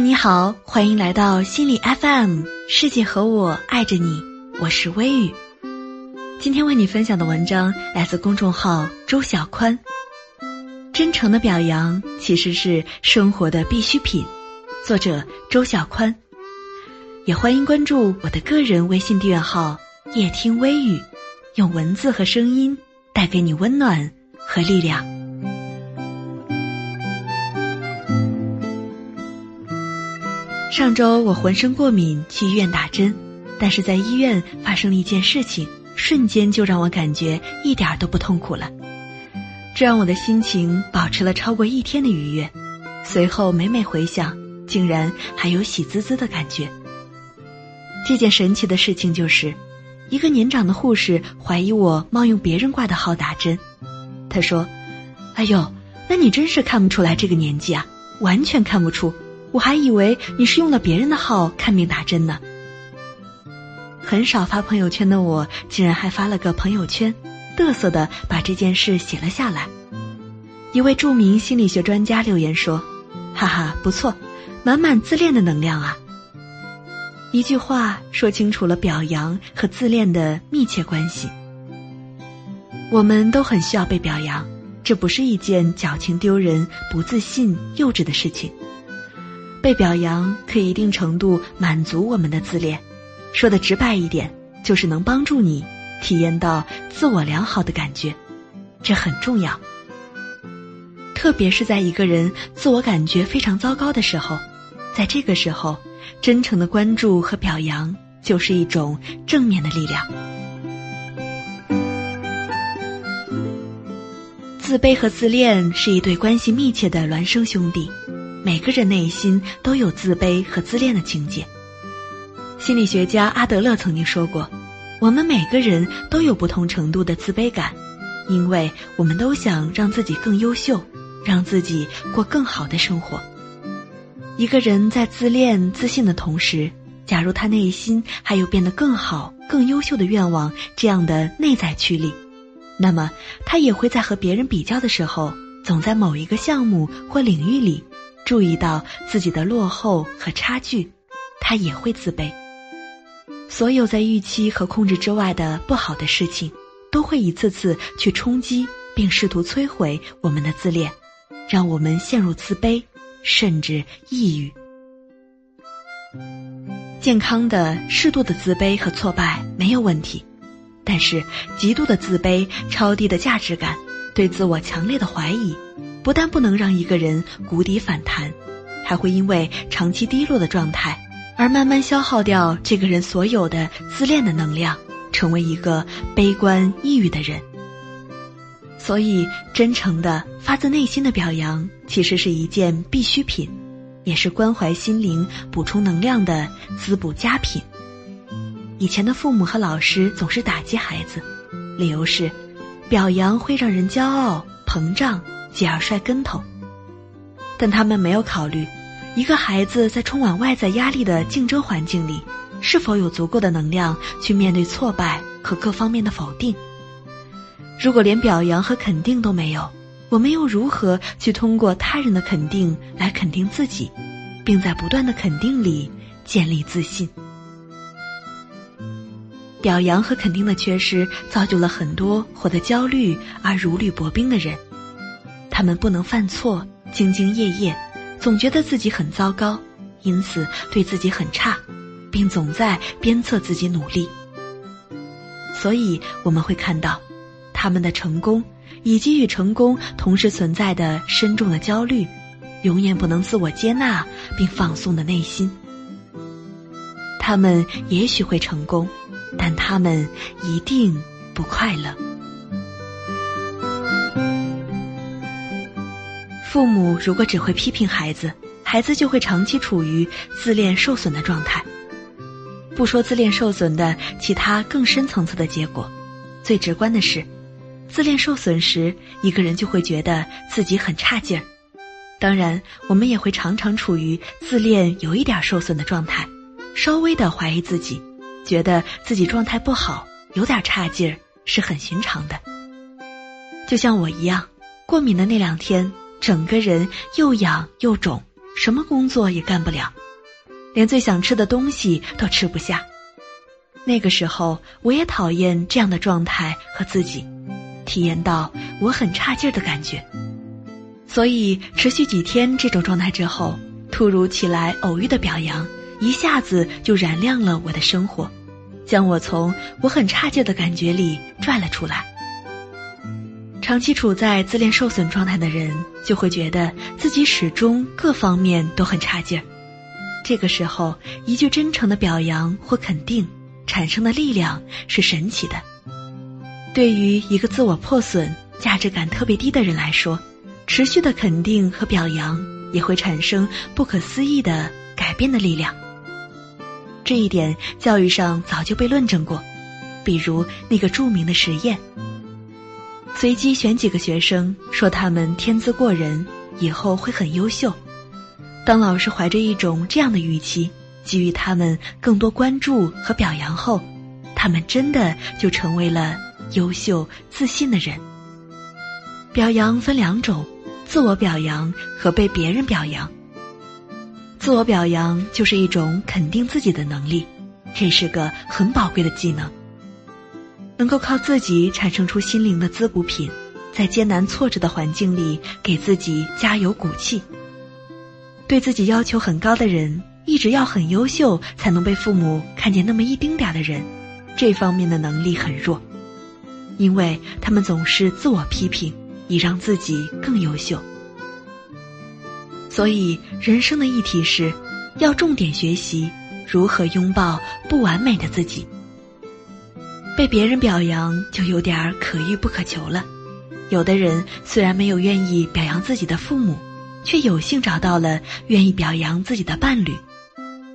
你好，欢迎来到心理 FM，世界和我爱着你，我是微雨。今天为你分享的文章来自公众号周小宽。真诚的表扬其实是生活的必需品，作者周小宽。也欢迎关注我的个人微信订阅号“夜听微雨”，用文字和声音带给你温暖和力量。上周我浑身过敏，去医院打针，但是在医院发生了一件事情，瞬间就让我感觉一点都不痛苦了，这让我的心情保持了超过一天的愉悦。随后每每回想，竟然还有喜滋滋的感觉。这件神奇的事情就是，一个年长的护士怀疑我冒用别人挂的号打针，他说：“哎呦，那你真是看不出来这个年纪啊，完全看不出。”我还以为你是用了别人的号看病打针呢。很少发朋友圈的我，竟然还发了个朋友圈，嘚瑟的把这件事写了下来。一位著名心理学专家留言说：“哈哈，不错，满满自恋的能量啊！”一句话说清楚了表扬和自恋的密切关系。我们都很需要被表扬，这不是一件矫情丢人、不自信、幼稚的事情。被表扬可以一定程度满足我们的自恋，说的直白一点，就是能帮助你体验到自我良好的感觉，这很重要。特别是在一个人自我感觉非常糟糕的时候，在这个时候，真诚的关注和表扬就是一种正面的力量。自卑和自恋是一对关系密切的孪生兄弟。每个人内心都有自卑和自恋的情节。心理学家阿德勒曾经说过：“我们每个人都有不同程度的自卑感，因为我们都想让自己更优秀，让自己过更好的生活。”一个人在自恋、自信的同时，假如他内心还有变得更好、更优秀的愿望，这样的内在驱力，那么他也会在和别人比较的时候，总在某一个项目或领域里。注意到自己的落后和差距，他也会自卑。所有在预期和控制之外的不好的事情，都会一次次去冲击并试图摧毁我们的自恋，让我们陷入自卑，甚至抑郁。健康的、适度的自卑和挫败没有问题，但是极度的自卑、超低的价值感、对自我强烈的怀疑。不但不能让一个人谷底反弹，还会因为长期低落的状态，而慢慢消耗掉这个人所有的自恋的能量，成为一个悲观抑郁的人。所以，真诚的、发自内心的表扬，其实是一件必需品，也是关怀心灵、补充能量的滋补佳品。以前的父母和老师总是打击孩子，理由是，表扬会让人骄傲膨胀。继而摔跟头，但他们没有考虑，一个孩子在充满外在压力的竞争环境里，是否有足够的能量去面对挫败和各方面的否定。如果连表扬和肯定都没有，我们又如何去通过他人的肯定来肯定自己，并在不断的肯定里建立自信？表扬和肯定的缺失，造就了很多活得焦虑而如履薄冰的人。他们不能犯错，兢兢业业，总觉得自己很糟糕，因此对自己很差，并总在鞭策自己努力。所以我们会看到，他们的成功，以及与成功同时存在的深重的焦虑，永远不能自我接纳并放松的内心。他们也许会成功，但他们一定不快乐。父母如果只会批评孩子，孩子就会长期处于自恋受损的状态。不说自恋受损的其他更深层次的结果，最直观的是，自恋受损时，一个人就会觉得自己很差劲儿。当然，我们也会常常处于自恋有一点受损的状态，稍微的怀疑自己，觉得自己状态不好，有点差劲儿是很寻常的。就像我一样，过敏的那两天。整个人又痒又肿，什么工作也干不了，连最想吃的东西都吃不下。那个时候，我也讨厌这样的状态和自己，体验到我很差劲儿的感觉。所以，持续几天这种状态之后，突如其来偶遇的表扬，一下子就燃亮了我的生活，将我从我很差劲的感觉里拽了出来。长期处在自恋受损状态的人，就会觉得自己始终各方面都很差劲儿。这个时候，一句真诚的表扬或肯定。产生的力量是神奇的。对于一个自我破损、价值感特别低的人来说，持续的肯定和表扬也会产生不可思议的改变的力量。这一点教育上早就被论证过，比如那个著名的实验：随机选几个学生，说他们天资过人，以后会很优秀。当老师怀着一种这样的预期。给予他们更多关注和表扬后，他们真的就成为了优秀、自信的人。表扬分两种：自我表扬和被别人表扬。自我表扬就是一种肯定自己的能力，这是个很宝贵的技能，能够靠自己产生出心灵的滋补品，在艰难挫折的环境里给自己加油鼓气。对自己要求很高的人。一直要很优秀才能被父母看见那么一丁点儿的人，这方面的能力很弱，因为他们总是自我批评，以让自己更优秀。所以，人生的议题是，要重点学习如何拥抱不完美的自己。被别人表扬就有点可遇不可求了。有的人虽然没有愿意表扬自己的父母，却有幸找到了愿意表扬自己的伴侣。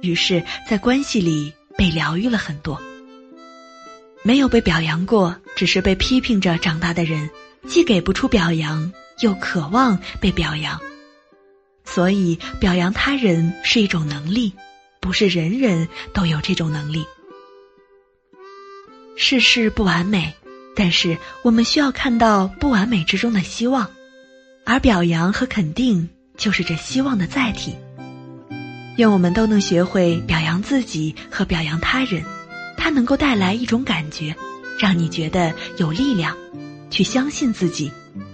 于是，在关系里被疗愈了很多。没有被表扬过，只是被批评着长大的人，既给不出表扬，又渴望被表扬。所以，表扬他人是一种能力，不是人人都有这种能力。世事不完美，但是我们需要看到不完美之中的希望，而表扬和肯定就是这希望的载体。愿我们都能学会表扬自己和表扬他人，它能够带来一种感觉，让你觉得有力量，去相信自己，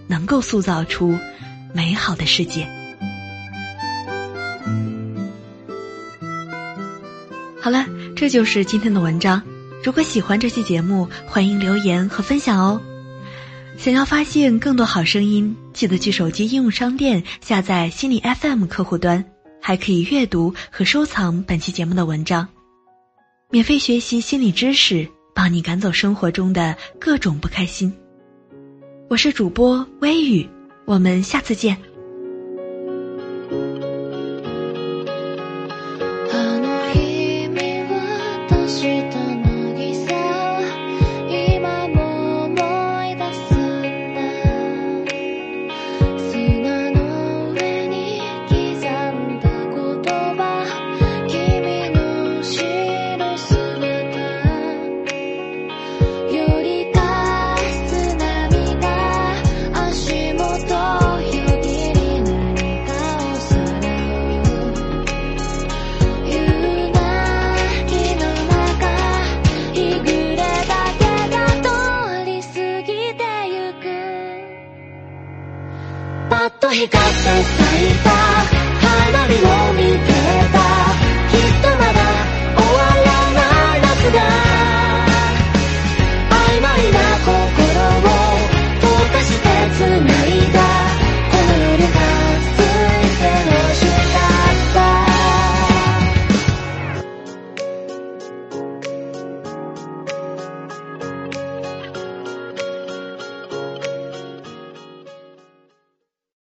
能够塑造出美好的世界。好了，这就是今天的文章。如果喜欢这期节目，欢迎留言和分享哦。想要发现更多好声音，记得去手机应用商店下载心理 FM 客户端。还可以阅读和收藏本期节目的文章，免费学习心理知识，帮你赶走生活中的各种不开心。我是主播微雨，我们下次见。光って咲いた